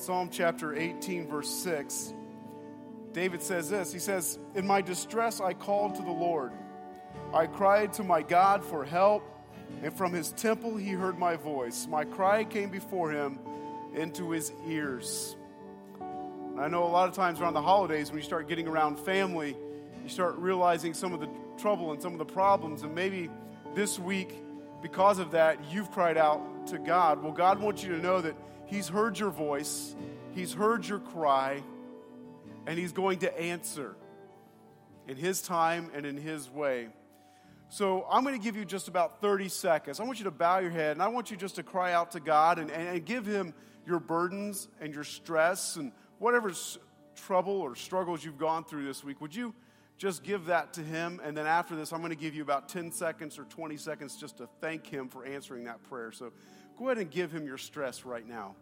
Psalm chapter 18, verse 6, David says this He says, In my distress I called to the Lord. I cried to my God for help, and from his temple he heard my voice. My cry came before him into his ears. And I know a lot of times around the holidays, when you start getting around family, you start realizing some of the trouble and some of the problems, and maybe this week, because of that, you've cried out to God. Well, God wants you to know that He's heard your voice, He's heard your cry, and He's going to answer in His time and in His way. So I'm going to give you just about 30 seconds. I want you to bow your head and I want you just to cry out to God and, and, and give Him your burdens and your stress and whatever trouble or struggles you've gone through this week. Would you? just give that to him. And then after this, I'm going to give you about 10 seconds or 20 seconds just to thank him for answering that prayer. So go ahead and give him your stress right now.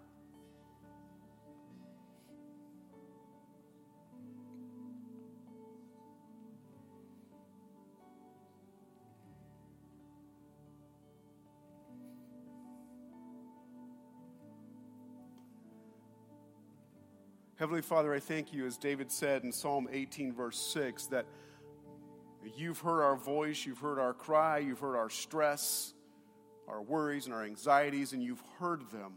Heavenly Father, I thank you, as David said in Psalm 18, verse 6, that you've heard our voice, you've heard our cry, you've heard our stress, our worries, and our anxieties, and you've heard them.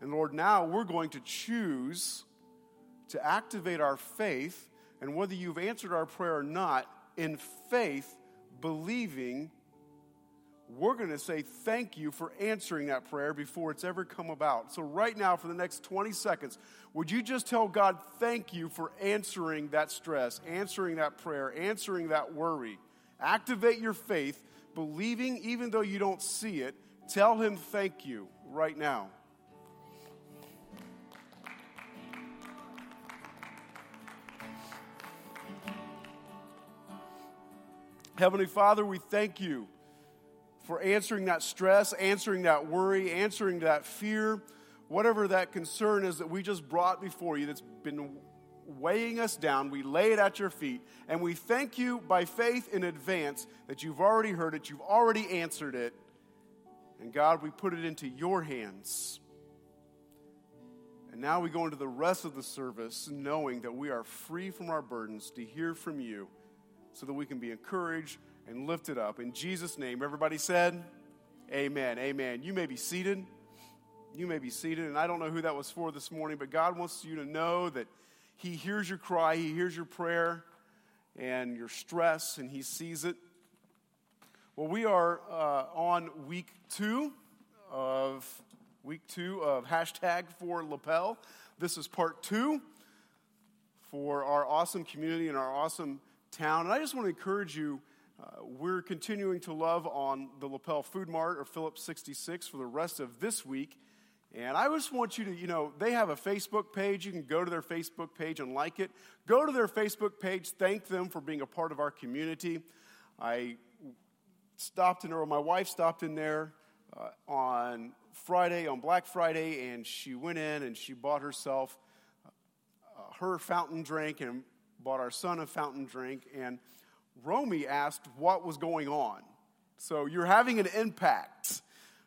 And Lord, now we're going to choose to activate our faith, and whether you've answered our prayer or not, in faith, believing we're going to say thank you for answering that prayer before it's ever come about. So, right now, for the next 20 seconds, would you just tell God thank you for answering that stress, answering that prayer, answering that worry? Activate your faith, believing even though you don't see it. Tell Him thank you right now. Heavenly Father, we thank you for answering that stress, answering that worry, answering that fear, whatever that concern is that we just brought before you that's been weighing us down. We lay it at your feet, and we thank you by faith in advance that you've already heard it, you've already answered it. And God, we put it into your hands. And now we go into the rest of the service knowing that we are free from our burdens to hear from you so that we can be encouraged and lifted up. In Jesus' name, everybody said, Amen. Amen. You may be seated. You may be seated. And I don't know who that was for this morning, but God wants you to know that He hears your cry, He hears your prayer and your stress, and He sees it. Well, we are uh, on week two of week two of hashtag for lapel. This is part two for our awesome community and our awesome town. And I just want to encourage you uh, we're continuing to love on the Lapel Food Mart or Phillips 66 for the rest of this week. And I just want you to, you know, they have a Facebook page. You can go to their Facebook page and like it. Go to their Facebook page, thank them for being a part of our community. I stopped in there, or my wife stopped in there uh, on Friday, on Black Friday, and she went in and she bought herself uh, her fountain drink and bought our son a fountain drink. And Romy asked what was going on. So you're having an impact.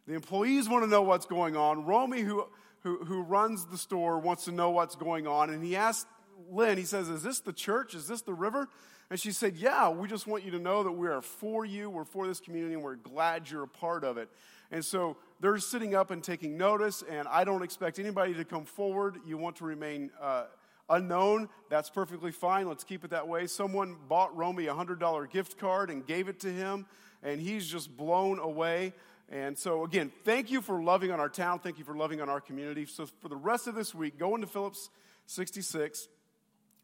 The employees want to know what's going on. Romy, who, who, who runs the store, wants to know what's going on. And he asked Lynn, he says, Is this the church? Is this the river? And she said, Yeah, we just want you to know that we are for you. We're for this community, and we're glad you're a part of it. And so they're sitting up and taking notice, and I don't expect anybody to come forward. You want to remain. Uh, unknown, that's perfectly fine. Let's keep it that way. Someone bought Romy a $100 gift card and gave it to him, and he's just blown away. And so, again, thank you for loving on our town. Thank you for loving on our community. So, for the rest of this week, go into Phillips 66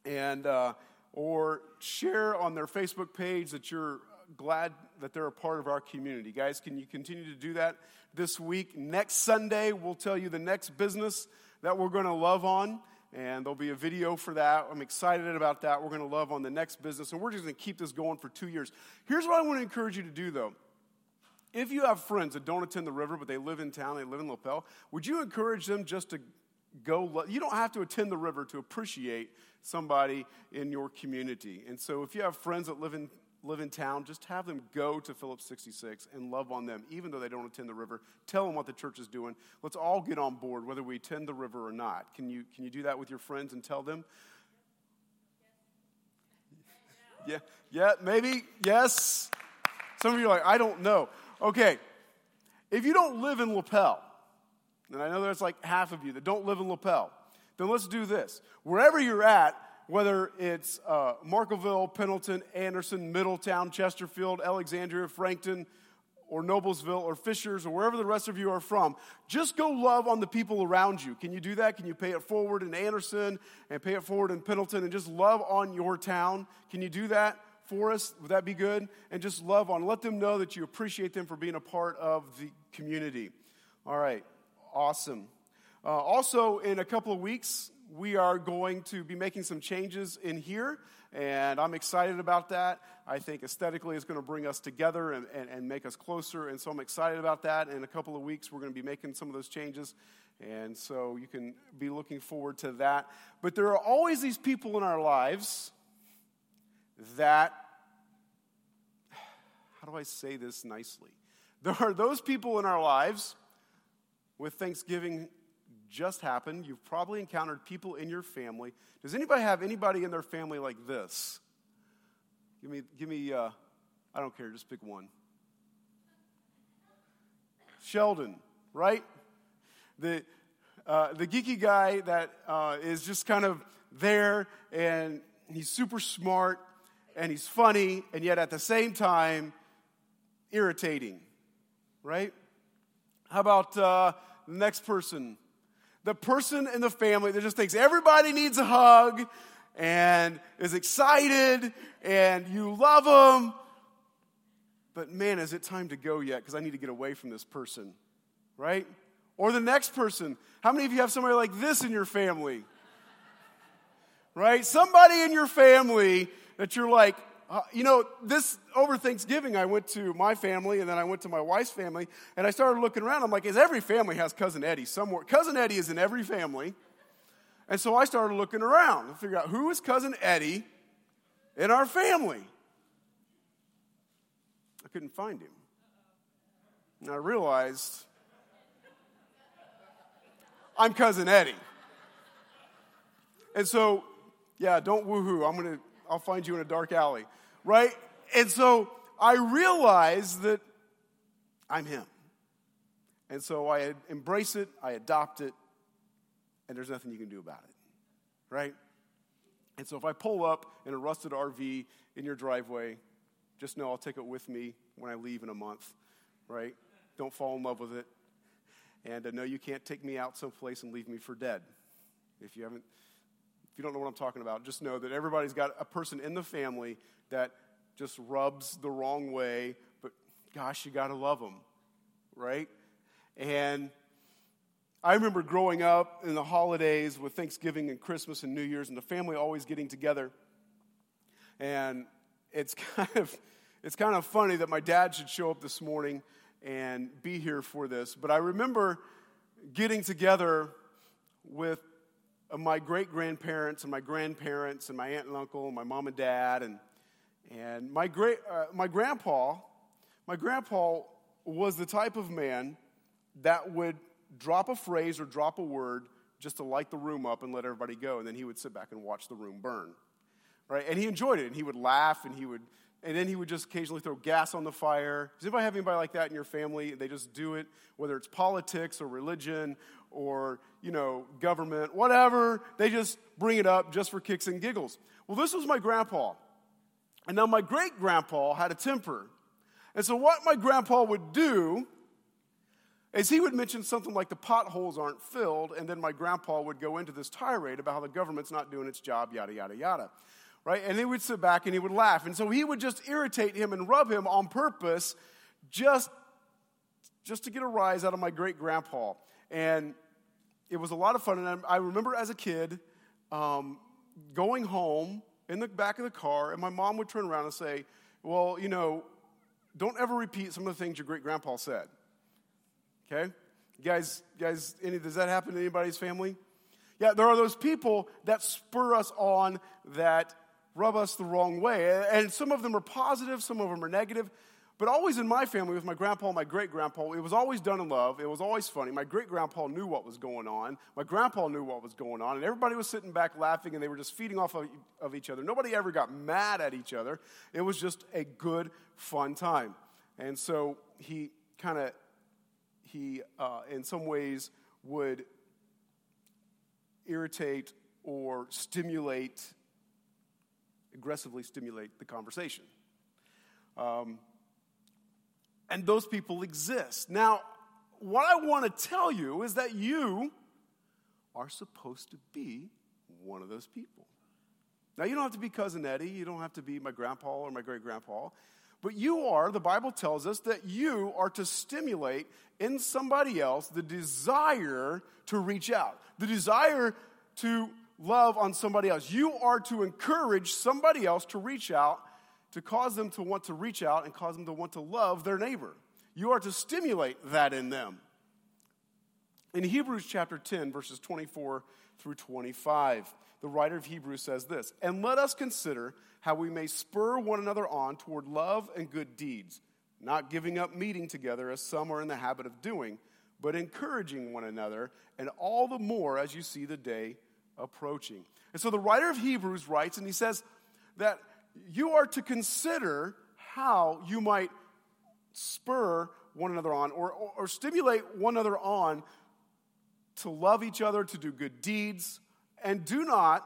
and uh, or share on their Facebook page that you're glad that they're a part of our community. Guys, can you continue to do that this week? Next Sunday, we'll tell you the next business that we're going to love on and there'll be a video for that. I'm excited about that. We're going to love on the next business, and we're just going to keep this going for two years. Here's what I want to encourage you to do, though. If you have friends that don't attend the river, but they live in town, they live in Lapel, would you encourage them just to go? You don't have to attend the river to appreciate somebody in your community. And so if you have friends that live in live in town, just have them go to Phillips 66 and love on them, even though they don't attend the river. Tell them what the church is doing. Let's all get on board, whether we attend the river or not. Can you, can you do that with your friends and tell them? Yeah, yeah, maybe, yes. Some of you are like, I don't know. Okay, if you don't live in Lapel, and I know there's like half of you that don't live in Lapel, then let's do this. Wherever you're at, whether it's uh, Markleville, Pendleton, Anderson, Middletown, Chesterfield, Alexandria, Frankton, or Noblesville, or Fishers, or wherever the rest of you are from, just go love on the people around you. Can you do that? Can you pay it forward in Anderson and pay it forward in Pendleton and just love on your town? Can you do that? For us? Would that be good? And just love on. Let them know that you appreciate them for being a part of the community. All right, awesome. Uh, also, in a couple of weeks, we are going to be making some changes in here, and I'm excited about that. I think aesthetically it's going to bring us together and, and, and make us closer, and so I'm excited about that. In a couple of weeks, we're going to be making some of those changes, and so you can be looking forward to that. But there are always these people in our lives that, how do I say this nicely? There are those people in our lives with Thanksgiving just happened. You've probably encountered people in your family. Does anybody have anybody in their family like this? Give me, give me, uh, I don't care, just pick one. Sheldon, right? The, uh, the geeky guy that uh, is just kind of there and he's super smart and he's funny and yet at the same time irritating, right? How about uh, the next person? the person in the family that just thinks everybody needs a hug and is excited and you love them. But man, is it time to go yet? Because I need to get away from this person, right? Or the next person. How many of you have somebody like this in your family? Right? Somebody in your family that you're like, uh, you know, this over Thanksgiving, I went to my family and then I went to my wife's family and I started looking around. I'm like, is every family has cousin Eddie somewhere? Cousin Eddie is in every family. And so I started looking around to figure out who is cousin Eddie in our family. I couldn't find him. And I realized I'm cousin Eddie. And so, yeah, don't woohoo. I'm to, I'll find you in a dark alley right? And so I realized that I'm him. And so I embrace it, I adopt it, and there's nothing you can do about it, right? And so if I pull up in a rusted RV in your driveway, just know I'll take it with me when I leave in a month, right? Don't fall in love with it. And uh, no, you can't take me out someplace and leave me for dead. If you haven't, if you don't know what I'm talking about, just know that everybody's got a person in the family that just rubs the wrong way, but gosh, you got to love them, right? And I remember growing up in the holidays with Thanksgiving and Christmas and New Year's and the family always getting together. And it's kind of it's kind of funny that my dad should show up this morning and be here for this. But I remember getting together with my great grandparents and my grandparents and my aunt and uncle and my mom and dad and and my, great, uh, my grandpa, my grandpa was the type of man that would drop a phrase or drop a word just to light the room up and let everybody go, and then he would sit back and watch the room burn. Right? And he enjoyed it, and he would laugh, and he would, and then he would just occasionally throw gas on the fire. Does anybody have anybody like that in your family? They just do it, whether it's politics or religion or you know government, whatever. They just bring it up just for kicks and giggles. Well, this was my grandpa. And now my great grandpa had a temper. And so what my grandpa would do is he would mention something like the potholes aren't filled, and then my grandpa would go into this tirade about how the government's not doing its job, yada, yada, yada. Right? And he would sit back and he would laugh. And so he would just irritate him and rub him on purpose just, just to get a rise out of my great grandpa. And it was a lot of fun. And I remember as a kid um, going home in the back of the car, and my mom would turn around and say, Well, you know, don't ever repeat some of the things your great grandpa said. Okay? You guys, guys, any, does that happen to anybody's family? Yeah, there are those people that spur us on that rub us the wrong way. And some of them are positive, some of them are negative. But always in my family, with my grandpa and my great grandpa, it was always done in love. It was always funny. My great grandpa knew what was going on. My grandpa knew what was going on. And everybody was sitting back laughing and they were just feeding off of, of each other. Nobody ever got mad at each other. It was just a good, fun time. And so he kind of, he, uh, in some ways, would irritate or stimulate, aggressively stimulate the conversation. Um, and those people exist. Now, what I want to tell you is that you are supposed to be one of those people. Now, you don't have to be Cousin Eddie, you don't have to be my grandpa or my great grandpa, but you are, the Bible tells us that you are to stimulate in somebody else the desire to reach out, the desire to love on somebody else. You are to encourage somebody else to reach out to cause them to want to reach out and cause them to want to love their neighbor. You are to stimulate that in them. In Hebrews chapter 10, verses 24 through 25, the writer of Hebrews says this And let us consider how we may spur one another on toward love and good deeds, not giving up meeting together as some are in the habit of doing, but encouraging one another, and all the more as you see the day approaching. And so the writer of Hebrews writes, and he says that you are to consider how you might spur one another on or, or, or, stimulate one another on to love each other, to do good deeds, and do not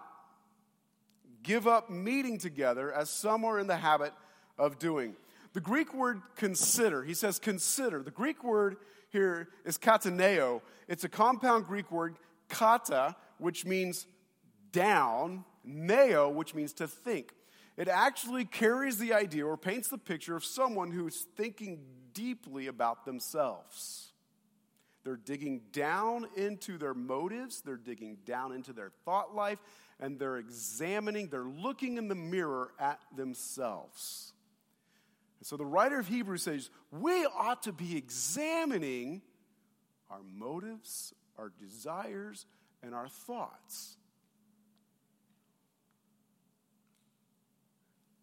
give up meeting together as some are in the habit of doing. The Greek word consider, he says consider. The Greek word here is kataneo. It's a compound Greek word, kata, which means down, neo, which means to think it actually carries the idea or paints the picture of someone who's thinking deeply about themselves. They're digging down into their motives, they're digging down into their thought life, and they're examining, they're looking in the mirror at themselves. And so the writer of Hebrews says, we ought to be examining our motives, our desires, and our thoughts.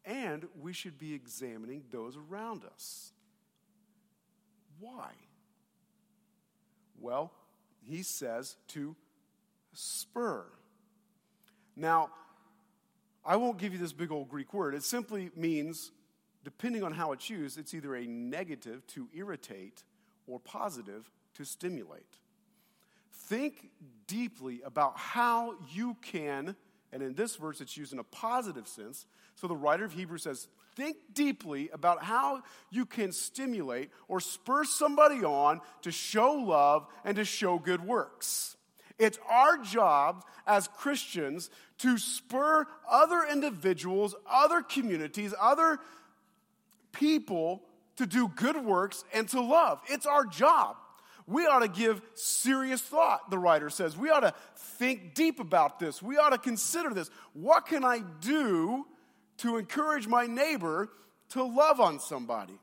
and we should be examining those around us. Why? Well, he says to spur. Now, I won't give you this big old Greek word. It simply means, depending on how it's used, it's either a negative to irritate or positive to stimulate. Think deeply about how you can and in this verse, it's used in a positive sense. So the writer of Hebrews says, Think deeply about how you can stimulate or spur somebody on to show love and to show good works. It's our job as Christians to spur other individuals, other communities, other people to do good works and to love. It's our job we ought to give serious thought, the writer says. We ought to think deep about this. We ought to consider this. What can I do to encourage my neighbor to love on somebody?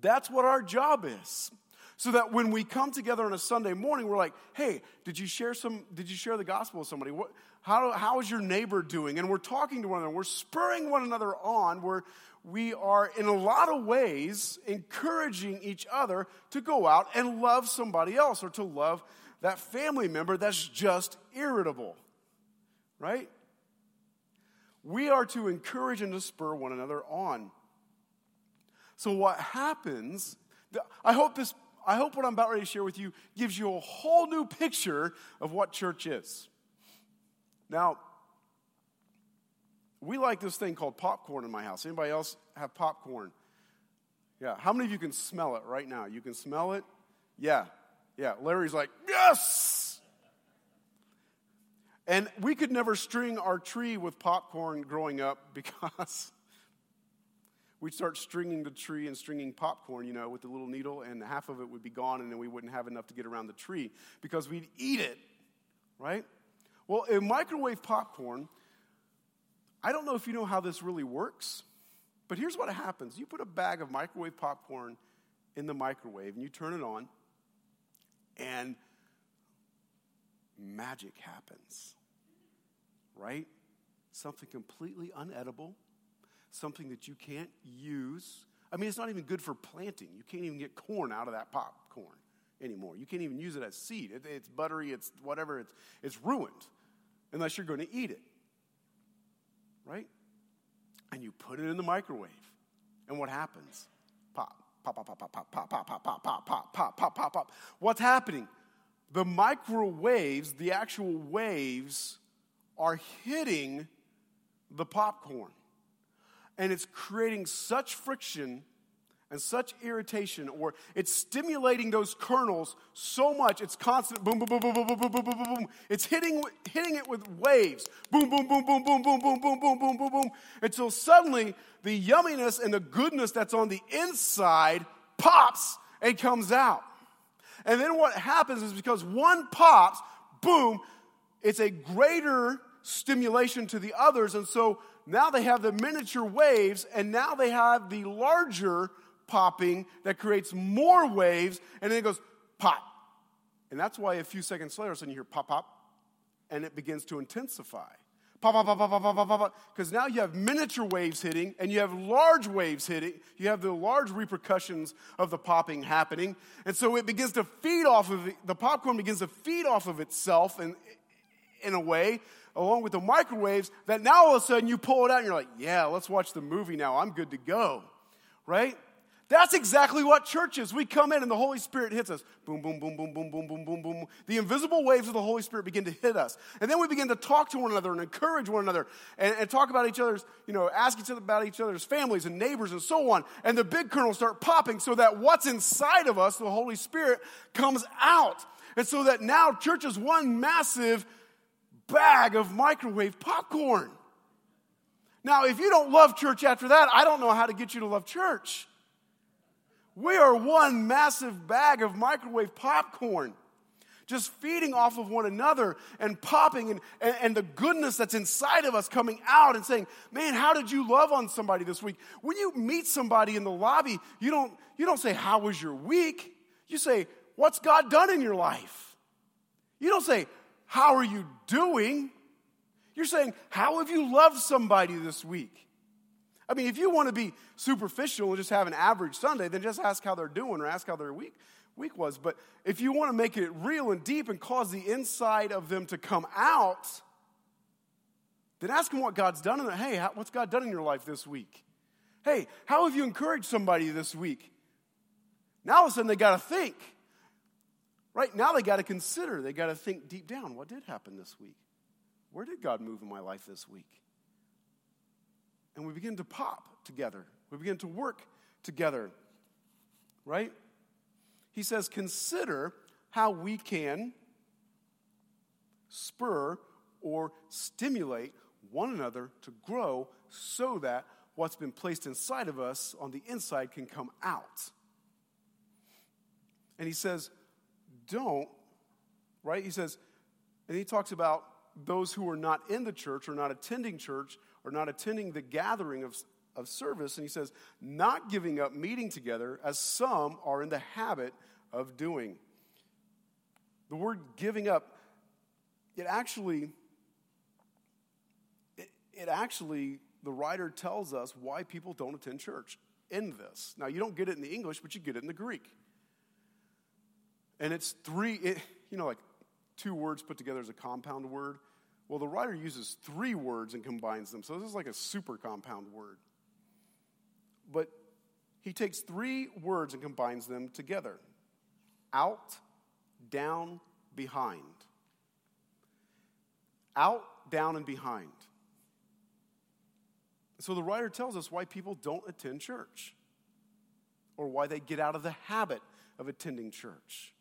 That's what our job is. So that when we come together on a Sunday morning, we're like, hey, did you share some, did you share the gospel with somebody? What, how, how is your neighbor doing? And we're talking to one another. We're spurring one another on. We're, we are, in a lot of ways, encouraging each other to go out and love somebody else or to love that family member that's just irritable, right? We are to encourage and to spur one another on. So, what happens, I hope this, I hope what I'm about ready to share with you gives you a whole new picture of what church is. Now, we like this thing called popcorn in my house. Anybody else have popcorn? Yeah. How many of you can smell it right now? You can smell it? Yeah. Yeah. Larry's like, yes! And we could never string our tree with popcorn growing up because we'd start stringing the tree and stringing popcorn, you know, with the little needle, and half of it would be gone, and then we wouldn't have enough to get around the tree because we'd eat it, right? Well, in microwave popcorn, I don't know if you know how this really works, but here's what happens you put a bag of microwave popcorn in the microwave and you turn it on, and magic happens, right? something completely unedible, something that you can't use. I mean, it's not even good for planting. You can't even get corn out of that popcorn anymore. You can't even use it as seed. It, it's buttery, it's whatever, it's, it's ruined unless you're going to eat it. Right? And you put it in the microwave. And what happens? Pop, pop, pop, pop, pop, pop, pop, pop, pop, pop, pop, pop, pop, pop, pop. What's happening? The microwaves, the actual waves, are hitting the popcorn. And it's creating such friction and such irritation, or it's stimulating those kernels so much, it's constant boom, boom, boom, boom, boom, boom, boom, boom, boom, boom, boom. It's hitting, hitting it with waves. Boom, boom, boom, boom, boom, boom, boom, boom, boom, boom, boom, boom. Until suddenly the yumminess and the goodness that's on the inside pops and comes out. And then what happens is because one pops, boom, it's a greater stimulation to the others. And so now they have the miniature waves, and now they have the larger popping that creates more waves, and then it goes pop. And that's why a few seconds later, suddenly you hear pop, pop, and it begins to intensify. Pop, pop, pop, pop, pop, pop, pop, pop. Because now you have miniature waves hitting and you have large waves hitting. You have the large repercussions of the popping happening. And so it begins to feed off of it. The popcorn begins to feed off of itself in, in a way, along with the microwaves, that now all of a sudden you pull it out and you're like, yeah, let's watch the movie now. I'm good to go. Right? That's exactly what church is. We come in and the Holy Spirit hits us. Boom, boom, boom, boom, boom, boom, boom, boom, boom. The invisible waves of the Holy Spirit begin to hit us. And then we begin to talk to one another and encourage one another and, and talk about each other's, you know, ask each other about each other's families and neighbors and so on. And the big kernels start popping so that what's inside of us, the Holy Spirit, comes out. And so that now church is one massive bag of microwave popcorn. Now, if you don't love church after that, I don't know how to get you to love church. We are one massive bag of microwave popcorn, just feeding off of one another and popping, and, and, and, the goodness that's inside of us coming out and saying, Man, how did you love on somebody this week? When you meet somebody in the lobby, you don't, you don't say, How was your week? You say, What's God done in your life? You don't say, How are you doing? You're saying, How have you loved somebody this week? I mean, if you want to be superficial and just have an average Sunday, then just ask how they're doing or ask how their week, week was. But if you want to make it real and deep and cause the inside of them to come out, then ask them what God's done. in And hey, what's God done in your life this week? Hey, how have you encouraged somebody this week? Now all of a sudden they got to think. Right now they got to consider. They got to think deep down. What did happen this week? Where did God move in my life this week? And we begin to pop together. We begin to work together, right? He says, consider how we can spur or stimulate one another to grow so that what's been placed inside of us on the inside can come out. And he says, don't, right? He says, and he talks about those who are not in the church or not attending church or not attending the gathering of, of service. And he says, not giving up meeting together as some are in the habit of doing. The word giving up, it actually, it, it actually, the writer tells us why people don't attend church in this. Now, you don't get it in the English, but you get it in the Greek. And it's three, it, you know, like two words put together as a compound word. Well, the writer uses three words and combines them. So this is like a super compound word. But he takes three words and combines them together out, down, behind. Out, down, and behind. So the writer tells us why people don't attend church or why they get out of the habit of attending church.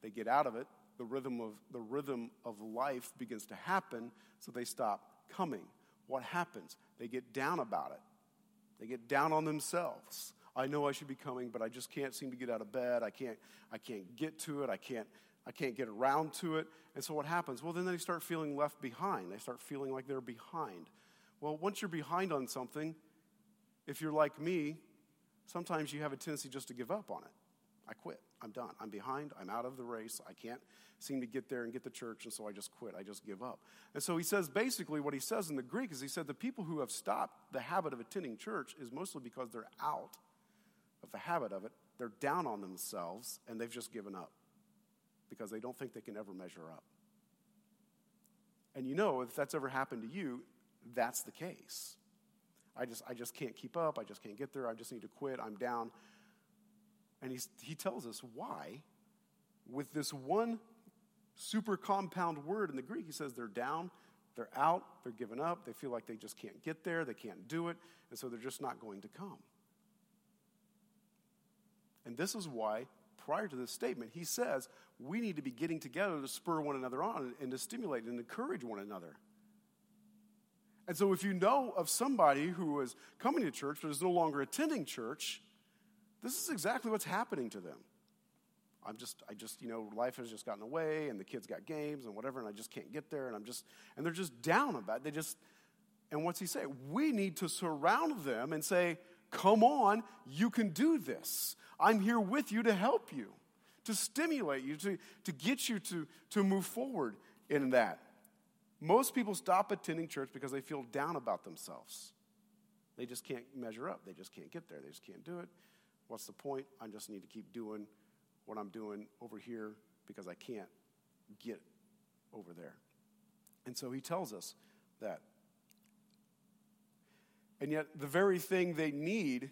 They get out of it the rhythm of the rhythm of life begins to happen, so they stop coming. What happens? They get down about it. They get down on themselves. I know I should be coming, but I just can't seem to get out of bed. I can't I can't get to it. I can't I can't get around to it. And so what happens? Well, then they start feeling left behind. They start feeling like they're behind. Well, once you're behind on something, if you're like me, sometimes you have a tendency just to give up on it. I quit. I'm done. I'm behind. I'm out of the race. I can't seem to get there and get the church, and so I just quit. I just give up. And so he says basically what he says in the Greek is he said the people who have stopped the habit of attending church is mostly because they're out of the habit of it. They're down on themselves and they've just given up because they don't think they can ever measure up. And you know, if that's ever happened to you, that's the case. I just, I just can't keep up. I just can't get there. I just need to quit. I'm down. And he's, he tells us why, with this one super compound word in the Greek, he says they're down, they're out, they're given up, they feel like they just can't get there, they can't do it, and so they're just not going to come. And this is why, prior to this statement, he says we need to be getting together to spur one another on and to stimulate and encourage one another. And so, if you know of somebody who is coming to church but is no longer attending church, this is exactly what's happening to them. I'm just, I just, you know, life has just gotten away and the kids got games and whatever, and I just can't get there, and I'm just, and they're just down about it. They just, and what's he say? We need to surround them and say, come on, you can do this. I'm here with you to help you, to stimulate you, to, to get you to, to move forward in that. Most people stop attending church because they feel down about themselves. They just can't measure up. They just can't get there. They just can't do it. What's the point? I just need to keep doing what I'm doing over here because I can't get over there. And so he tells us that. And yet, the very thing they need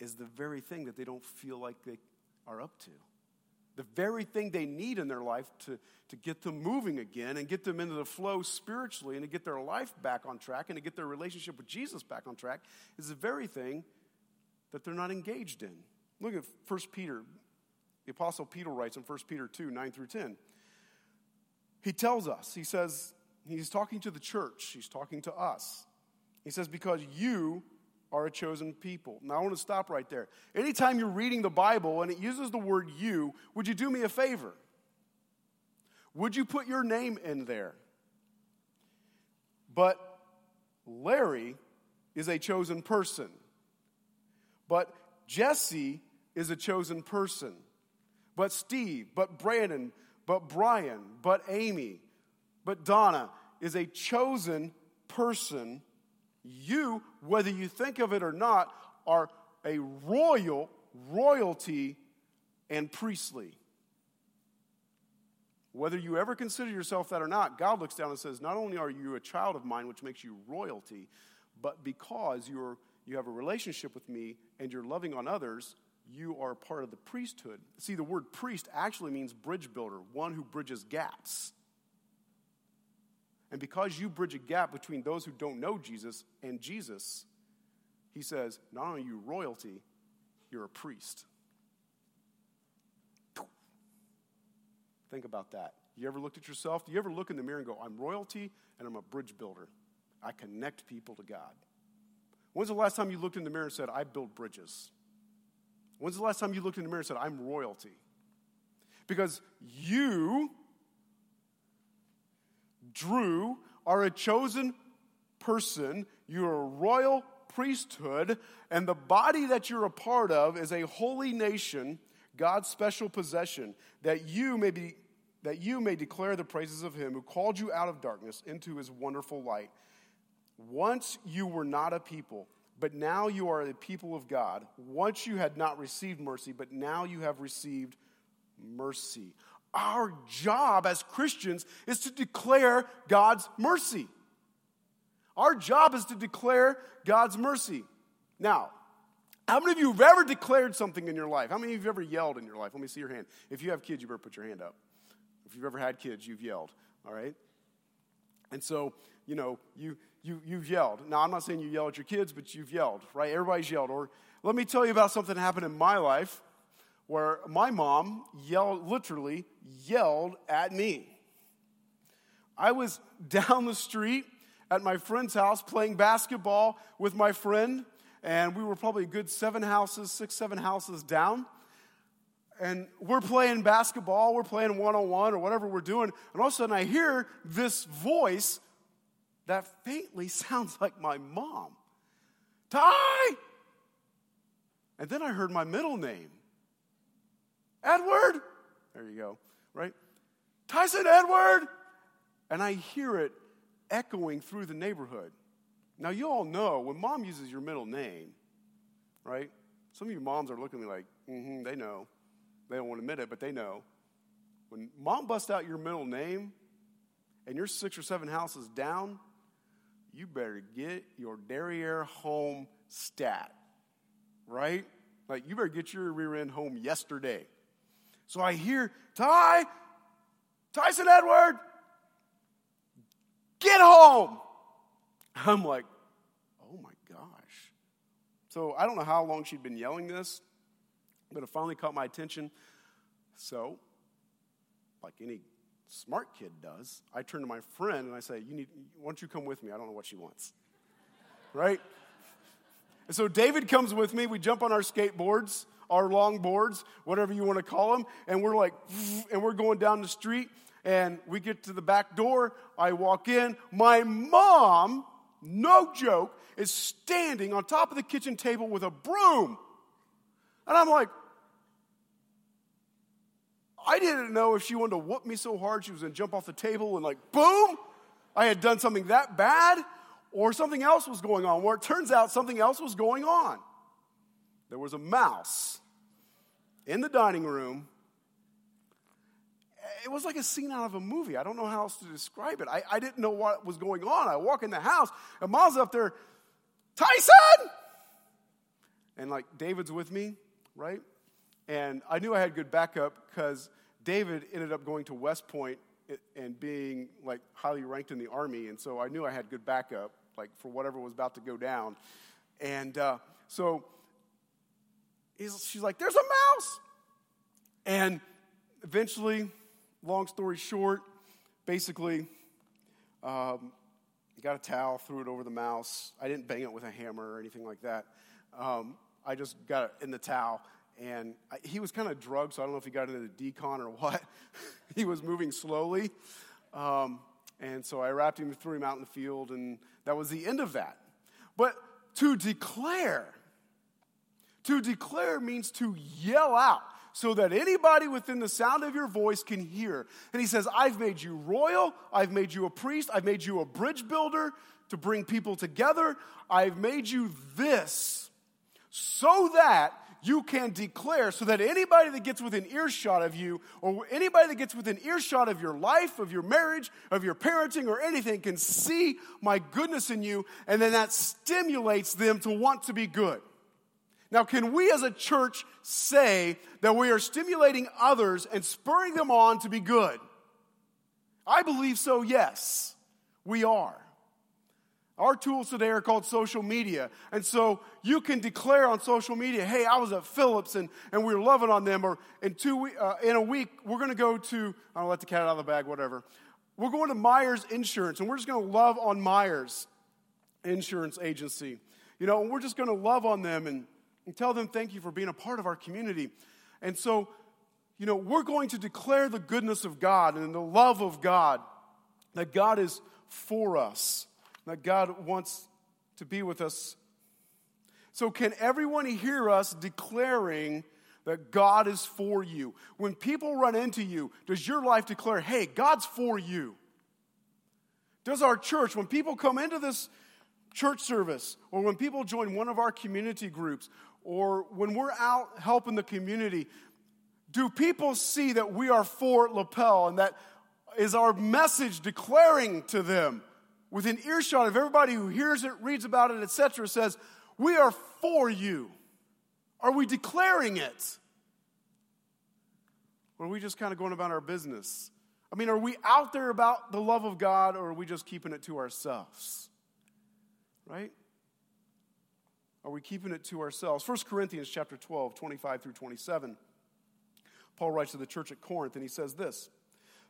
is the very thing that they don't feel like they are up to the very thing they need in their life to, to get them moving again and get them into the flow spiritually and to get their life back on track and to get their relationship with Jesus back on track is the very thing that they're not engaged in. Look at 1 Peter. The Apostle Peter writes in 1 Peter 2 9 through 10. He tells us, he says, he's talking to the church, he's talking to us. He says, Because you are a chosen people. Now, I want to stop right there. Anytime you're reading the Bible and it uses the word you, would you do me a favor? Would you put your name in there? But Larry is a chosen person. But Jesse is a chosen person. But Steve, but Brandon, but Brian, but Amy, but Donna is a chosen person you, whether you think of it or not, are a royal, royalty, and priestly. Whether you ever consider yourself that or not, God looks down and says, Not only are you a child of mine, which makes you royalty, but because you're, you have a relationship with me and you're loving on others, you are part of the priesthood. See, the word priest actually means bridge builder, one who bridges gaps. And because you bridge a gap between those who don't know Jesus and Jesus, he says, not only you royalty, you're a priest. Think about that. You ever looked at yourself? Do you ever look in the mirror and go, I'm royalty and I'm a bridge builder? I connect people to God. When's the last time you looked in the mirror and said, I build bridges? When's the last time you looked in the mirror and said, I'm royalty? Because you Drew are a chosen person. You're a royal priesthood, and the body that you're a part of is a holy nation, God's special possession, that you may be that you may declare the praises of him who called you out of darkness into his wonderful light. Once you were not a people, but now you are a people of God. Once you had not received mercy, but now you have received mercy our job as Christians is to declare God's mercy. Our job is to declare God's mercy. Now, how many of you have ever declared something in your life? How many of you have ever yelled in your life? Let me see your hand. If you have kids, you better put your hand up. If you've ever had kids, you've yelled, all right? And so, you know, you, you, you've yelled. Now, I'm not saying you yell at your kids, but you've yelled, right? Everybody's yelled. Or let me tell you about something that happened in my life where my mom yelled, literally yelled at me. I was down the street at my friend's house playing basketball with my friend, and we were probably a good seven houses, six, seven houses down. And we're playing basketball, we're playing one on one or whatever we're doing, and all of a sudden I hear this voice that faintly sounds like my mom Ty! And then I heard my middle name. Edward! There you go, right? Tyson Edward! And I hear it echoing through the neighborhood. Now, you all know when mom uses your middle name, right? Some of you moms are looking at me like, mm-hmm, they know. They don't want to admit it, but they know. When mom busts out your middle name and you're six or seven houses down, you better get your derriere home stat, right? Like, you better get your rear end home yesterday. So I hear, Ty, Tyson Edward, get home. I'm like, oh my gosh. So I don't know how long she'd been yelling this, but it finally caught my attention. So, like any smart kid does, I turn to my friend and I say, you need, why don't you come with me? I don't know what she wants. right? And so David comes with me. We jump on our skateboards, our long boards, whatever you want to call them, and we're like, and we're going down the street. And we get to the back door. I walk in. My mom, no joke, is standing on top of the kitchen table with a broom. And I'm like, I didn't know if she wanted to whoop me so hard she was going to jump off the table and, like, boom, I had done something that bad, or something else was going on. Where it turns out something else was going on. There was a mouse in the dining room. It was like a scene out of a movie. I don't know how else to describe it. I, I didn't know what was going on. I walk in the house, and Mom's up there, Tyson! And like David's with me, right? And I knew I had good backup because David ended up going to West Point and being like highly ranked in the army. And so I knew I had good backup, like for whatever was about to go down. And uh, so she's like, There's a mouse. And eventually, long story short, basically, um, got a towel, threw it over the mouse. I didn't bang it with a hammer or anything like that. Um, I just got it in the towel and he was kind of drugged, so I don't know if he got into the d-CON or what. he was moving slowly. Um, and so I wrapped him, threw him out in the field, and that was the end of that. But to declare, to declare means to yell out so that anybody within the sound of your voice can hear. And he says, I've made you royal, I've made you a priest, I've made you a bridge builder to bring people together, I've made you this so that you can declare so that anybody that gets within earshot of you, or anybody that gets within earshot of your life, of your marriage, of your parenting, or anything, can see my goodness in you, and then that stimulates them to want to be good. Now, can we as a church say that we are stimulating others and spurring them on to be good? I believe so, yes, we are. Our tools today are called social media. And so you can declare on social media, hey, I was at Phillips and, and we are loving on them. Or in, two, uh, in a week, we're going to go to, I'll let the cat out of the bag, whatever. We're going to Myers Insurance and we're just going to love on Myers Insurance Agency. You know, and we're just going to love on them and, and tell them thank you for being a part of our community. And so, you know, we're going to declare the goodness of God and the love of God, that God is for us that God wants to be with us. So, can everyone hear us declaring that God is for you? When people run into you, does your life declare, hey, God's for you? Does our church, when people come into this church service, or when people join one of our community groups, or when we're out helping the community, do people see that we are for Lapel and that is our message declaring to them within earshot of everybody who hears it, reads about it, etc., says, We are for you. Are we declaring it? Or are we just kind of going about our business? I mean, are we out there about the love of God or are we just keeping it to ourselves? Right? Are we keeping it to ourselves? 1 Corinthians chapter 12, 25 through 27. Paul writes to the church at Corinth and he says this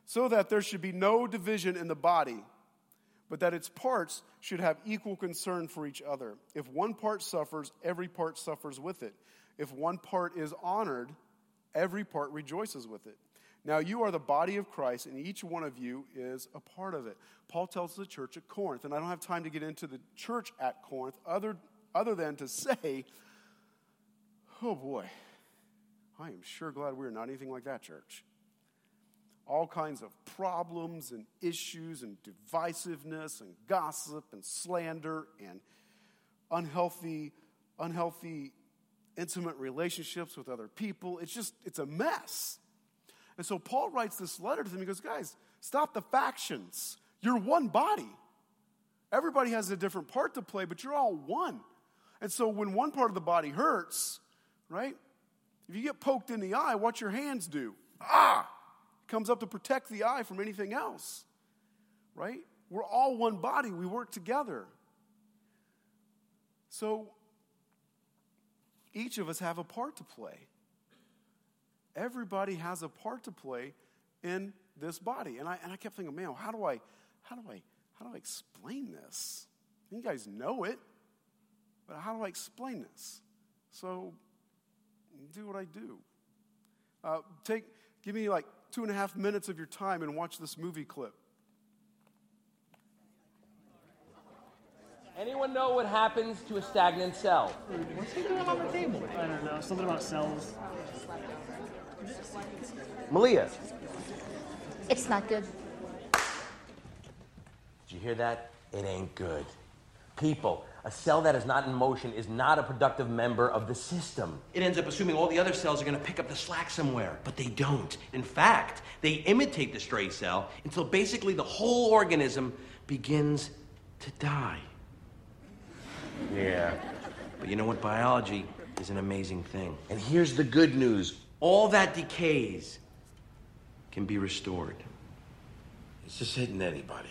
So that there should be no division in the body but that its parts should have equal concern for each other. If one part suffers, every part suffers with it. If one part is honored, every part rejoices with it. Now you are the body of Christ, and each one of you is a part of it. Paul tells the church at Corinth, and I don't have time to get into the church at Corinth other, other than to say, oh boy, I am sure glad we're not anything like that church. All kinds of problems and issues and divisiveness and gossip and slander and unhealthy, unhealthy intimate relationships with other people. It's just, it's a mess. And so Paul writes this letter to them. He goes, guys, stop the factions. You're one body. Everybody has a different part to play, but you're all one. And so when one part of the body hurts, right? If you get poked in the eye, what your hands do? Ah! Comes up to protect the eye from anything else. Right? We're all one body. We work together. So each of us have a part to play. Everybody has a part to play in this body. And I, and I kept thinking, man, how do I, how do I, how do I explain this? You guys know it, but how do I explain this? So do what I do. Uh, take, give me like two and a half minutes of your time and watch this movie clip. Anyone know what happens to a stagnant cell? What's he doing on the table? I don't know. Something about cells. Malia, It's not good. did you hear that? It ain't good. People, a cell that is not in motion is not a productive member of the system. It ends up assuming all the other cells are going to pick up the slack somewhere, but they don't. In fact, they imitate the stray cell until basically the whole organism begins to die. Yeah. But you know what? Biology is an amazing thing. And here's the good news All that decays can be restored. it's just hitting anybody.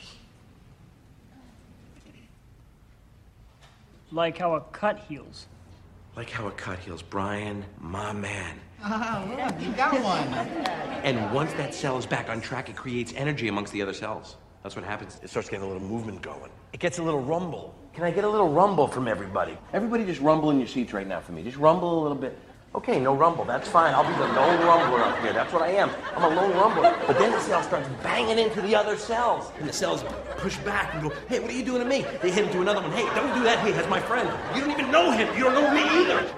Like how a cut heals. Like how a cut heals. Brian, my man. Oh, you got one. And once that cell is back on track, it creates energy amongst the other cells. That's what happens. It starts getting a little movement going. It gets a little rumble. Can I get a little rumble from everybody? Everybody just rumble in your seats right now for me. Just rumble a little bit. Okay, no rumble. That's fine. I'll be the lone rumbler up here. That's what I am. I'm a lone rumbler. But then the cell starts banging into the other cells. And the cells push back and go, hey, what are you doing to me? They hit him to another one. Hey, don't do that. Hey, that's my friend. You don't even know him. You don't know me either.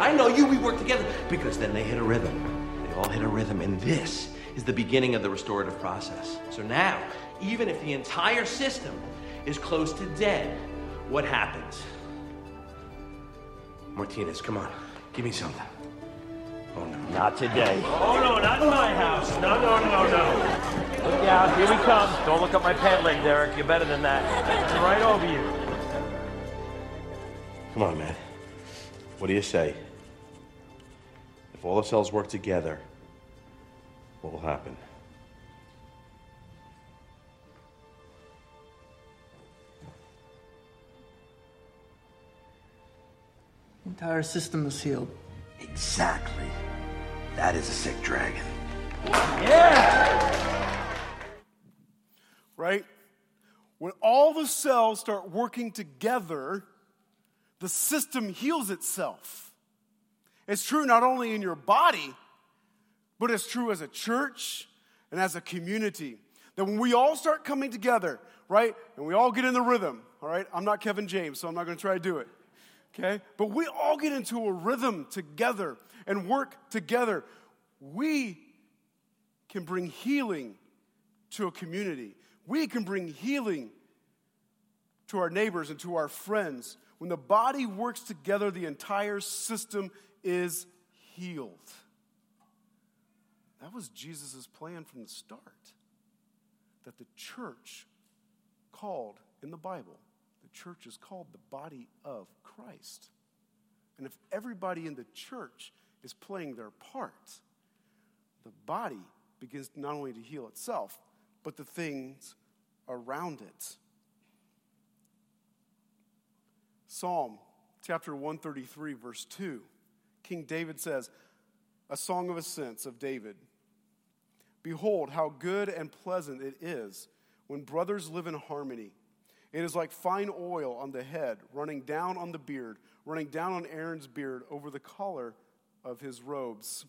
I know you, we work together. Because then they hit a rhythm. All hit a rhythm. And this is the beginning of the restorative process. So now, even if the entire system is close to dead, what happens? Martinez, come on. Give me something. Oh, no. Not today. Oh no, not in my house. No, no, no, no. Look out. Here we come. Don't look up my pant leg, Derek. You're better than that. It's right over you. Come on, man. What do you say? If all the cells work together, what will happen? Entire system is healed. Exactly. That is a sick dragon. right? When all the cells start working together, the system heals itself. It's true not only in your body, but it's true as a church and as a community. That when we all start coming together, right, and we all get in the rhythm, all right, I'm not Kevin James, so I'm not gonna try to do it, okay? But we all get into a rhythm together and work together. We can bring healing to a community. We can bring healing to our neighbors and to our friends. When the body works together, the entire system is healed. That was Jesus' plan from the start. That the church called in the Bible, the church is called the body of Christ. And if everybody in the church is playing their part, the body begins not only to heal itself, but the things around it. Psalm chapter 133, verse 2. King David says, A song of ascents of David. Behold, how good and pleasant it is when brothers live in harmony. It is like fine oil on the head, running down on the beard, running down on Aaron's beard over the collar of his robes.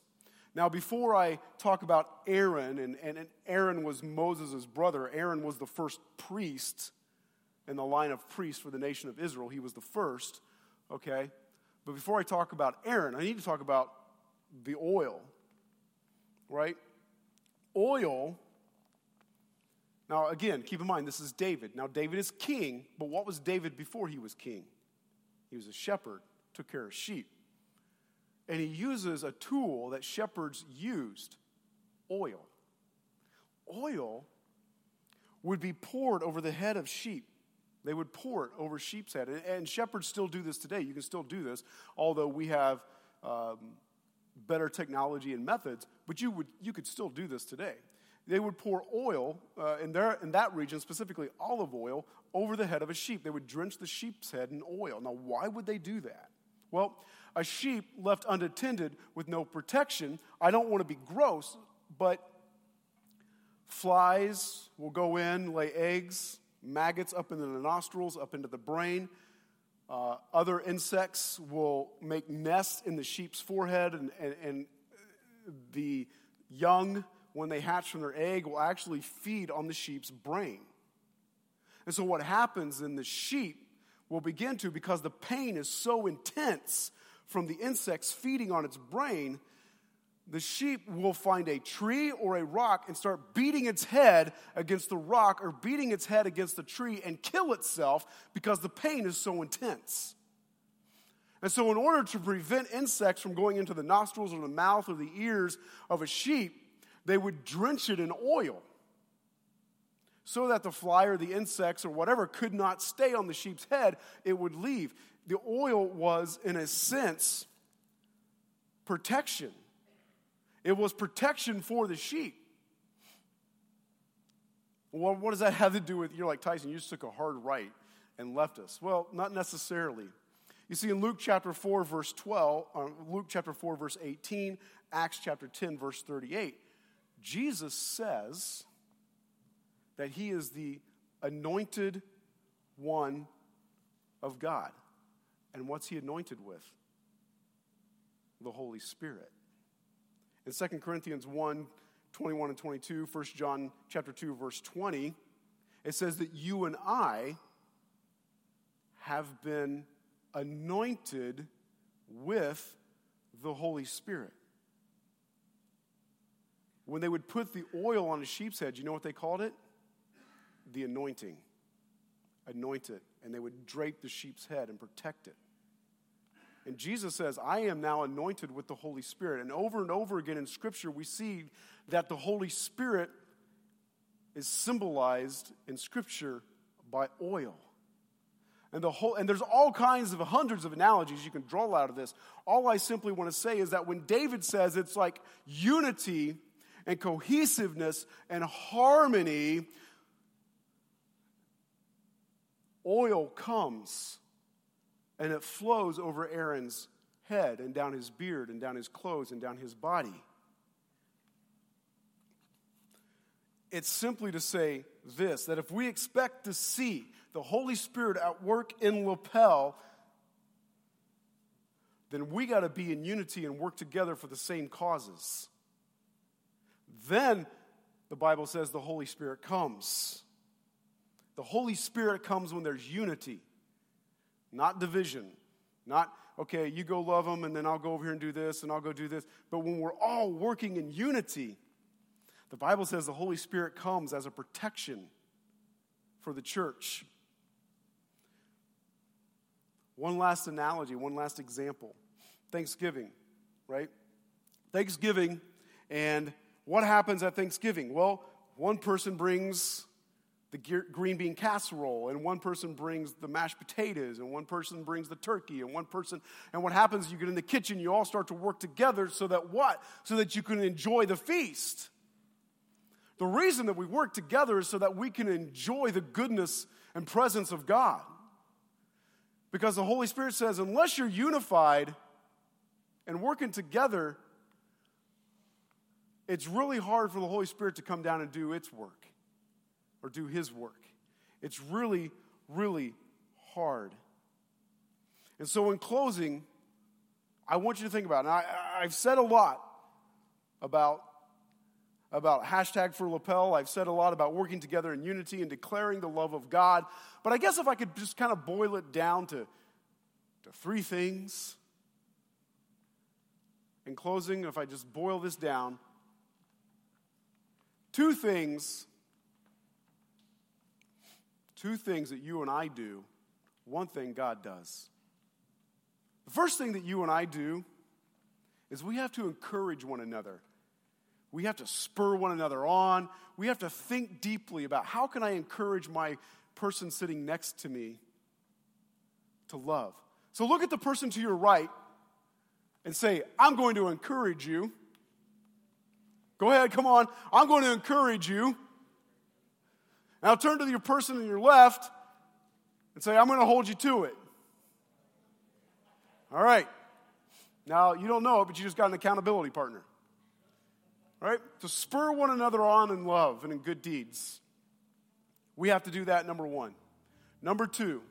Now, before I talk about Aaron, and, and Aaron was Moses' brother, Aaron was the first priest in the line of priests for the nation of Israel. He was the first, okay? But before I talk about Aaron, I need to talk about the oil, right? Oil, now again, keep in mind, this is David. Now, David is king, but what was David before he was king? He was a shepherd, took care of sheep. And he uses a tool that shepherds used oil. Oil would be poured over the head of sheep. They would pour it over sheep's head. And, shepherds still do this today. You can still do this, although we have um, better technology and methods, but you, would, you could still do this today. They would pour oil uh, in, their, in that region, specifically olive oil, over the head of a sheep. They would drench the sheep's head in oil. Now, why would they do that? Well, a sheep left unattended with no protection, I don't want to be gross, but flies will go in, lay eggs, maggots up into the nostrils, up into the brain. Uh, other insects will make nests in the sheep's forehead, and, and, and the young, when they hatch from their egg, will actually feed on the sheep's brain. And so, what happens in the sheep will begin to, because the pain is so intense from the insects feeding on its brain, the sheep will find a tree or a rock and start beating its head against the rock or beating its head against the tree and kill itself because the pain is so intense. And so, in order to prevent insects from going into the nostrils or the mouth or the ears of a sheep, they would drench it in oil so that the fly or the insects or whatever could not stay on the sheep's head, it would leave. The oil was, in a sense, protection. It was protection for the sheep. Well, what does that have to do with, you're like, Tyson, you just took a hard right and left us. Well, not necessarily. You see, in Luke chapter 4, verse 12, uh, Luke chapter 4, verse 18, Acts chapter 10, verse 38, Jesus says that he is the anointed one of God. And what's he anointed with? The Holy Spirit. In 2 Corinthians 1 21 and 22, 1 John chapter 2, verse 20, it says that you and I have been anointed with the Holy Spirit. When they would put the oil on a sheep's head, you know what they called it? The anointing. Anoint it. And they would drape the sheep's head and protect it. And Jesus says, I am now anointed with the Holy Spirit. And over and over again in Scripture, we see that the Holy Spirit is symbolized in Scripture by oil. And, the whole, and there's all kinds of hundreds of analogies you can draw out of this. All I simply want to say is that when David says it's like unity and cohesiveness and harmony, oil comes and it flows over Aaron's head and down his beard and down his clothes and down his body. It's simply to say this that if we expect to see the Holy Spirit at work in lapel, then we got to be in unity and work together for the same causes. Then the Bible says the Holy Spirit comes. The Holy Spirit comes when there's unity not division. Not, okay, you go love them, and then I'll go over here and do this, and I'll go do this. But when we're all working in unity, the Bible says the Holy Spirit comes as a protection for the church. One last analogy, one last example Thanksgiving, right? Thanksgiving, and what happens at Thanksgiving? Well, one person brings the green bean casserole, and one person brings the mashed potatoes, and one person brings the turkey, and one person, and what happens, you get in the kitchen, you all start to work together so that what? So that you can enjoy the feast. The reason that we work together is so that we can enjoy the goodness and presence of God. Because the Holy Spirit says, unless you're unified and working together, it's really hard for the Holy Spirit to come down and do its work or do His work. It's really, really hard. And so, in closing, I want you to think about it. I, I've said a lot, about, about hashtag for lapel. I've said a lot about working together in unity and declaring the love of God. But I guess if I could just kind of boil it down to, to three things. In closing, if I just boil this down, two things, two things that you and I do, one thing God does. The first thing that you and I do is we have to encourage one another. We have to spur one another on. We have to think deeply about how can I encourage my person sitting next to me to love. So look at the person to your right and say, I'm going to encourage you. Go ahead, come on. I'm going to encourage you. Now turn to your person on your left and say, I'm going to hold you to it. All right. Now, you don't know it, but you just got an accountability partner. All right? To spur one another on in love and in good deeds. We have to do that, number one. Number two,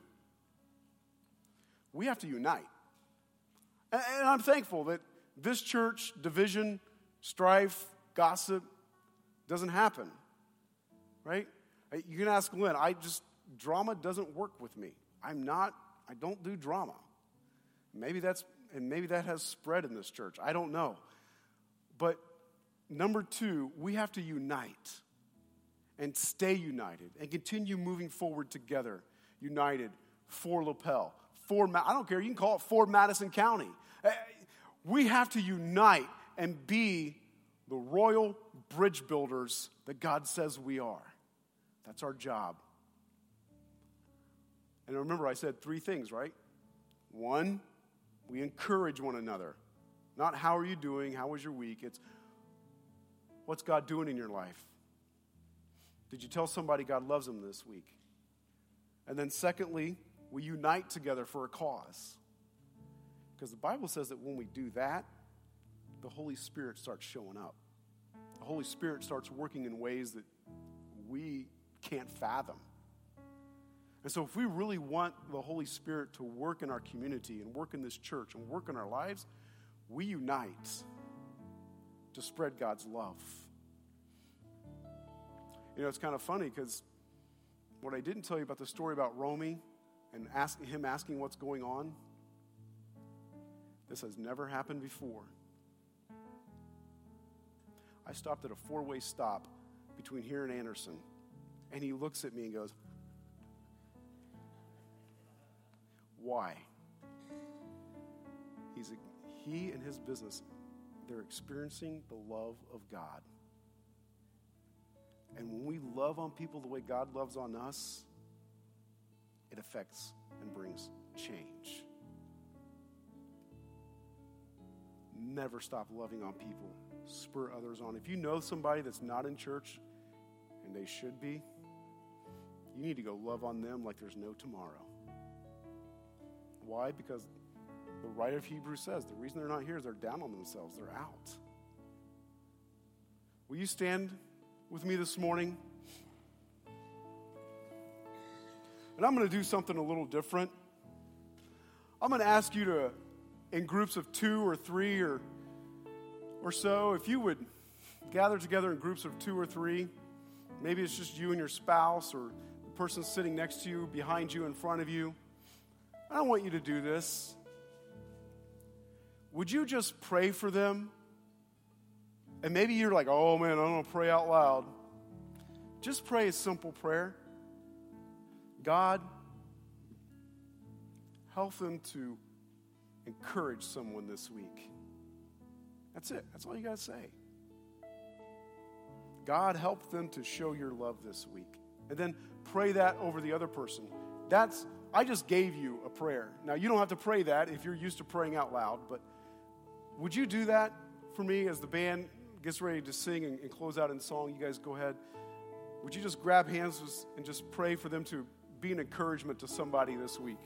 we have to unite. And I'm thankful that this church, division, strife, gossip, doesn't happen. Right? You can ask Glenn, I just, drama doesn't work with me. I'm not, I don't do drama. Maybe that's, and maybe that has spread in this church. I don't know. But number two, we have to unite and stay united and continue moving forward together, united for Lapel, for, I don't care, you can call it for Madison County. Eh, we have to unite and be the royal bridge builders that God says we are. That's our job. And remember, I said three things, right? One, we encourage one another. Not how are you doing, how was your week? It's what's God doing in your life? Did you tell somebody God loves them this week? And then, secondly, we unite together for a cause. Because the Bible says that when we do that, the Holy Spirit starts showing up. The Holy Spirit starts working in ways that we can't fathom. And so, if we really want the Holy Spirit to work in our community and work in this church and work in our lives, we unite to spread God's love. You know, it's kind of funny because what I didn't tell you about the story about Romy and ask, him asking what's going on, this has never happened before. I stopped at a four way stop between here and Anderson, and he looks at me and goes, Why? He's a, he and his business, they're experiencing the love of God. And when we love on people the way God loves on us, it affects and brings change. Never stop loving on people. Spur others on. If you know somebody that's not in church and they should be, you need to go love on them like there's no tomorrow. Why? Because the writer of Hebrews says the reason they're not here is they're down on themselves, they're out. Will you stand with me this morning? And I'm going to do something a little different. I'm going to ask you to, in groups of two or three or, or so, if you would gather together in groups of two or three, maybe it's just you and your spouse or person sitting next to you, behind you, in front of you. I want you to do this. Would you just pray for them? And maybe you're like, oh man, I don't to pray out loud. Just pray a simple prayer God, help them to encourage someone this week. That's it. That's all you got to say. God, help them to show your love this week. And then pray that over the other person. That's I just gave you a prayer. Now, you don't have to pray that if you're used to praying out loud, but would you do that for me as the band gets ready to sing and, and close out in song? You guys go ahead. Would you just grab hands and just pray for them to be an encouragement to somebody this week?